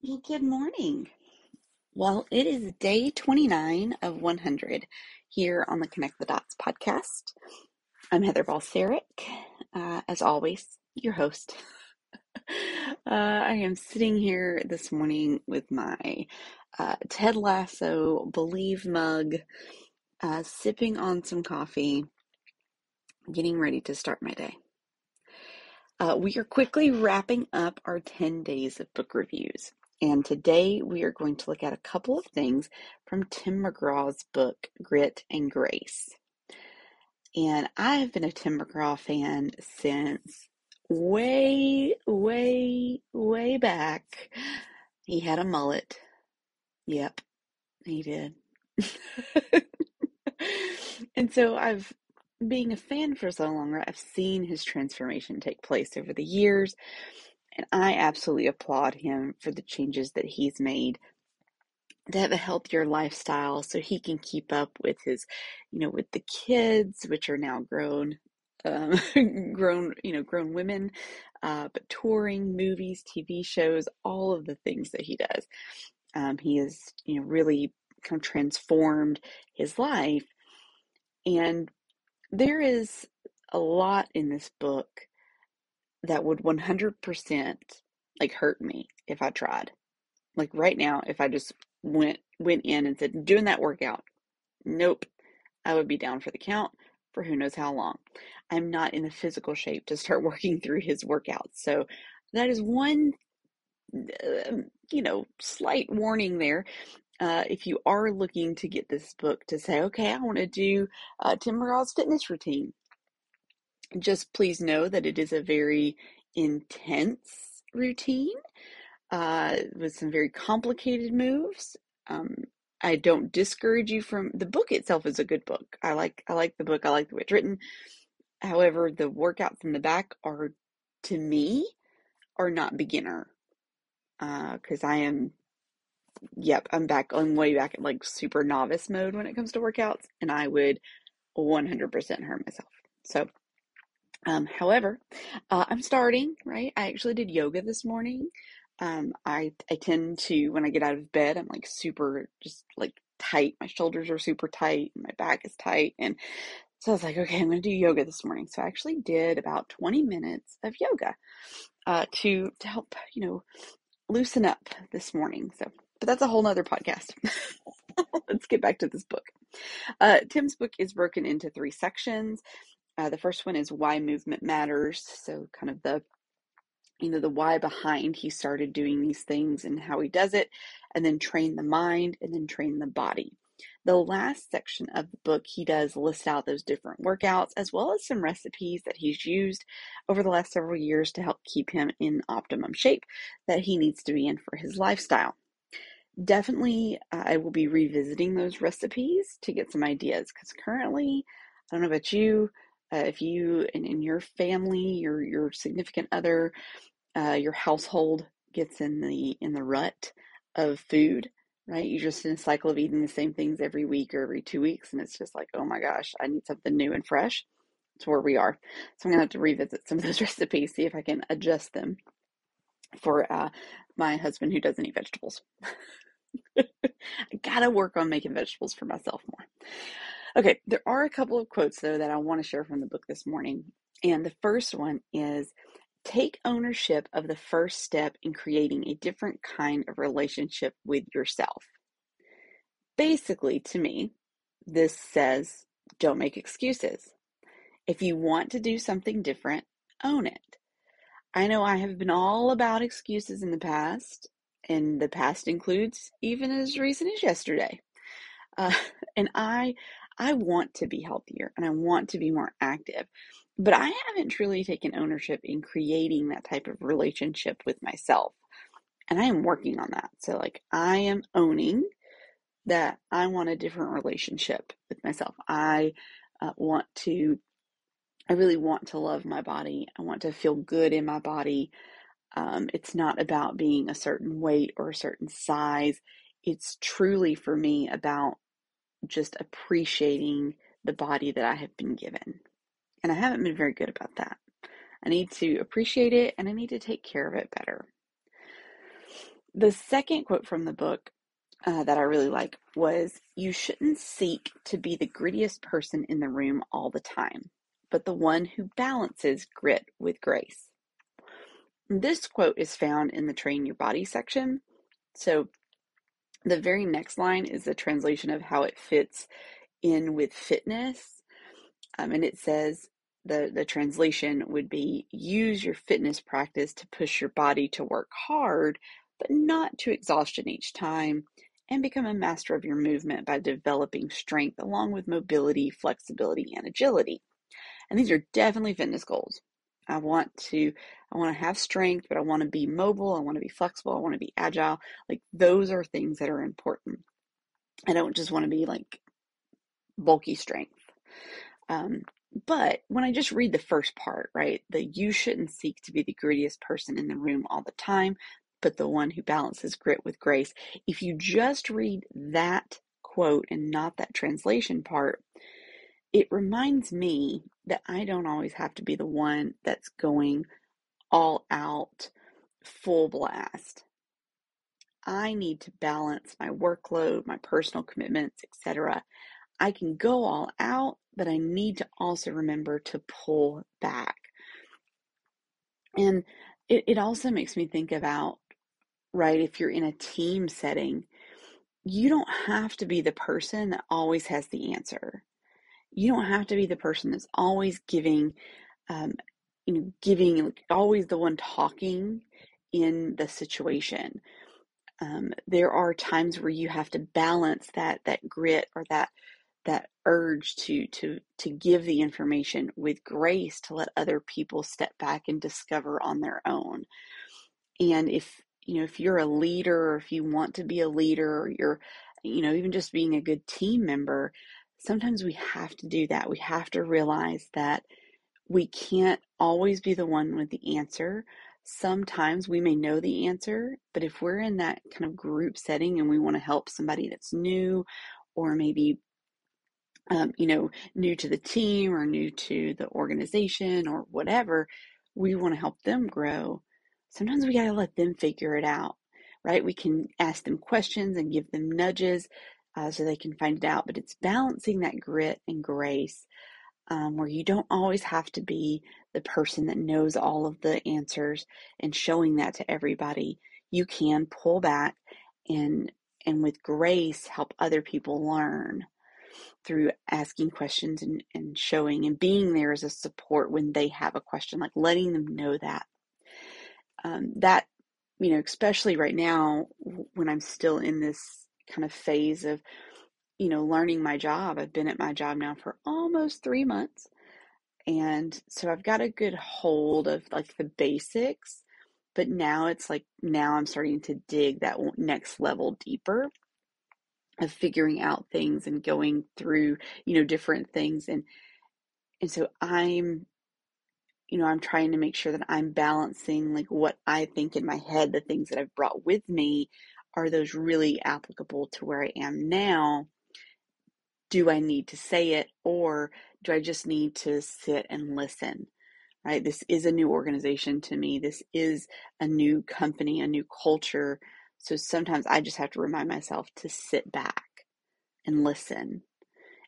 Well, good morning. Well, it is day 29 of 100 here on the Connect the Dots podcast. I'm Heather Balseric, uh, as always, your host. Uh, I am sitting here this morning with my uh, Ted Lasso Believe mug, uh, sipping on some coffee, getting ready to start my day. Uh, we are quickly wrapping up our 10 days of book reviews. And today we are going to look at a couple of things from Tim McGraw's book, Grit and Grace. And I have been a Tim McGraw fan since way, way, way back. He had a mullet. Yep, he did. and so I've being a fan for so long, I've seen his transformation take place over the years, and I absolutely applaud him for the changes that he's made to have a healthier lifestyle so he can keep up with his, you know, with the kids, which are now grown, um, grown, you know, grown women, uh, but touring, movies, TV shows, all of the things that he does. Um, he has, you know, really kind of transformed his life. And there is a lot in this book that would 100% like hurt me if I tried. Like right now, if I just went went in and said doing that workout, nope, I would be down for the count for who knows how long. I'm not in the physical shape to start working through his workouts. So that is one uh, you know, slight warning there. Uh, if you are looking to get this book to say, okay, I want to do uh, Tim McGraw's fitness routine, just please know that it is a very intense routine uh, with some very complicated moves. Um, I don't discourage you from the book itself is a good book. I like I like the book. I like the way it's written. However, the workouts in the back are to me are not beginner. Uh, cuz I am yep, I'm back I'm way back at like super novice mode when it comes to workouts and I would 100% hurt myself. So um, however, uh, I'm starting, right? I actually did yoga this morning. Um, I, I tend to, when I get out of bed, I'm like super, just like tight. My shoulders are super tight. My back is tight. And so I was like, okay, I'm going to do yoga this morning. So I actually did about 20 minutes of yoga uh, to, to help, you know, loosen up this morning. So, but that's a whole nother podcast. Let's get back to this book. Uh, Tim's book is broken into three sections. Uh, the first one is why movement matters. So, kind of the you know the why behind he started doing these things and how he does it, and then train the mind and then train the body. The last section of the book, he does list out those different workouts as well as some recipes that he's used over the last several years to help keep him in optimum shape that he needs to be in for his lifestyle. Definitely, I will be revisiting those recipes to get some ideas because currently, I don't know about you, uh, if you and in your family, your your significant other, uh, your household gets in the in the rut of food, right? You're just in a cycle of eating the same things every week or every two weeks, and it's just like, oh my gosh, I need something new and fresh. It's where we are. So I'm gonna have to revisit some of those recipes, see if I can adjust them for uh, my husband who doesn't eat vegetables. I gotta work on making vegetables for myself more. Okay, there are a couple of quotes though that I want to share from the book this morning. And the first one is take ownership of the first step in creating a different kind of relationship with yourself. Basically, to me, this says don't make excuses. If you want to do something different, own it. I know I have been all about excuses in the past, and the past includes even as recent as yesterday. Uh, and I I want to be healthier and I want to be more active, but I haven't truly taken ownership in creating that type of relationship with myself. And I am working on that. So, like, I am owning that I want a different relationship with myself. I uh, want to, I really want to love my body. I want to feel good in my body. Um, it's not about being a certain weight or a certain size. It's truly for me about just appreciating the body that I have been given. And I haven't been very good about that. I need to appreciate it and I need to take care of it better. The second quote from the book uh, that I really like was You shouldn't seek to be the grittiest person in the room all the time, but the one who balances grit with grace. This quote is found in the Train Your Body section. So the very next line is a translation of how it fits in with fitness. Um, and it says, the, the translation would be use your fitness practice to push your body to work hard, but not to exhaustion each time, and become a master of your movement by developing strength along with mobility, flexibility, and agility. And these are definitely fitness goals. I want to I want to have strength, but I want to be mobile, I want to be flexible, I want to be agile. Like those are things that are important. I don't just want to be like bulky strength. Um, but when I just read the first part, right, the you shouldn't seek to be the grittiest person in the room all the time, but the one who balances grit with grace. If you just read that quote and not that translation part, it reminds me that I don't always have to be the one that's going all out, full blast. I need to balance my workload, my personal commitments, etc. I can go all out, but I need to also remember to pull back. And it, it also makes me think about, right, if you're in a team setting, you don't have to be the person that always has the answer. You don't have to be the person that's always giving, um, you know, giving, always the one talking in the situation. Um, there are times where you have to balance that that grit or that that urge to to to give the information with grace to let other people step back and discover on their own and if you know if you're a leader or if you want to be a leader or you're you know even just being a good team member sometimes we have to do that we have to realize that we can't always be the one with the answer sometimes we may know the answer but if we're in that kind of group setting and we want to help somebody that's new or maybe um, you know, new to the team or new to the organization or whatever, we want to help them grow. Sometimes we got to let them figure it out, right? We can ask them questions and give them nudges uh, so they can find it out, but it's balancing that grit and grace um, where you don't always have to be the person that knows all of the answers and showing that to everybody. You can pull back and and with grace help other people learn through asking questions and, and showing and being there as a support when they have a question, like letting them know that. Um, that, you know, especially right now when I'm still in this kind of phase of, you know, learning my job. I've been at my job now for almost three months. And so I've got a good hold of like the basics, but now it's like, now I'm starting to dig that next level deeper of figuring out things and going through you know different things and and so i'm you know i'm trying to make sure that i'm balancing like what i think in my head the things that i've brought with me are those really applicable to where i am now? Do i need to say it or do i just need to sit and listen? Right? This is a new organization to me. This is a new company a new culture. So sometimes I just have to remind myself to sit back and listen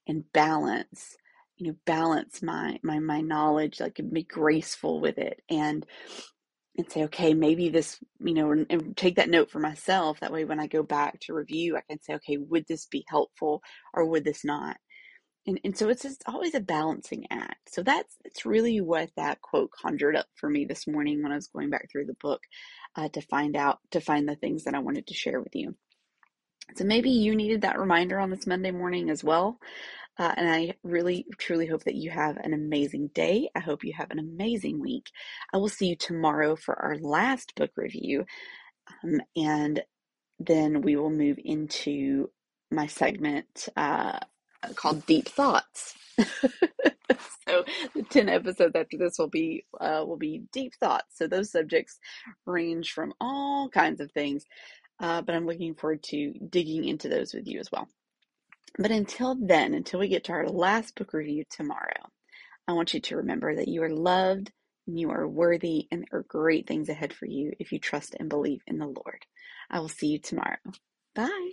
and balance, you know, balance my my my knowledge, like be graceful with it. And and say, okay, maybe this, you know, and, take that note for myself. That way when I go back to review, I can say, okay, would this be helpful or would this not? And, and so it's just always a balancing act. So that's it's really what that quote conjured up for me this morning when I was going back through the book uh, to find out to find the things that I wanted to share with you. So maybe you needed that reminder on this Monday morning as well. Uh, and I really, truly hope that you have an amazing day. I hope you have an amazing week. I will see you tomorrow for our last book review. Um, and then we will move into my segment uh, called Deep Thoughts. so the 10 episodes after this will be uh, will be deep thoughts so those subjects range from all kinds of things uh, but i'm looking forward to digging into those with you as well but until then until we get to our last book review tomorrow i want you to remember that you are loved and You are worthy, and there are great things ahead for you if you trust and believe in the Lord. I will see you tomorrow. Bye.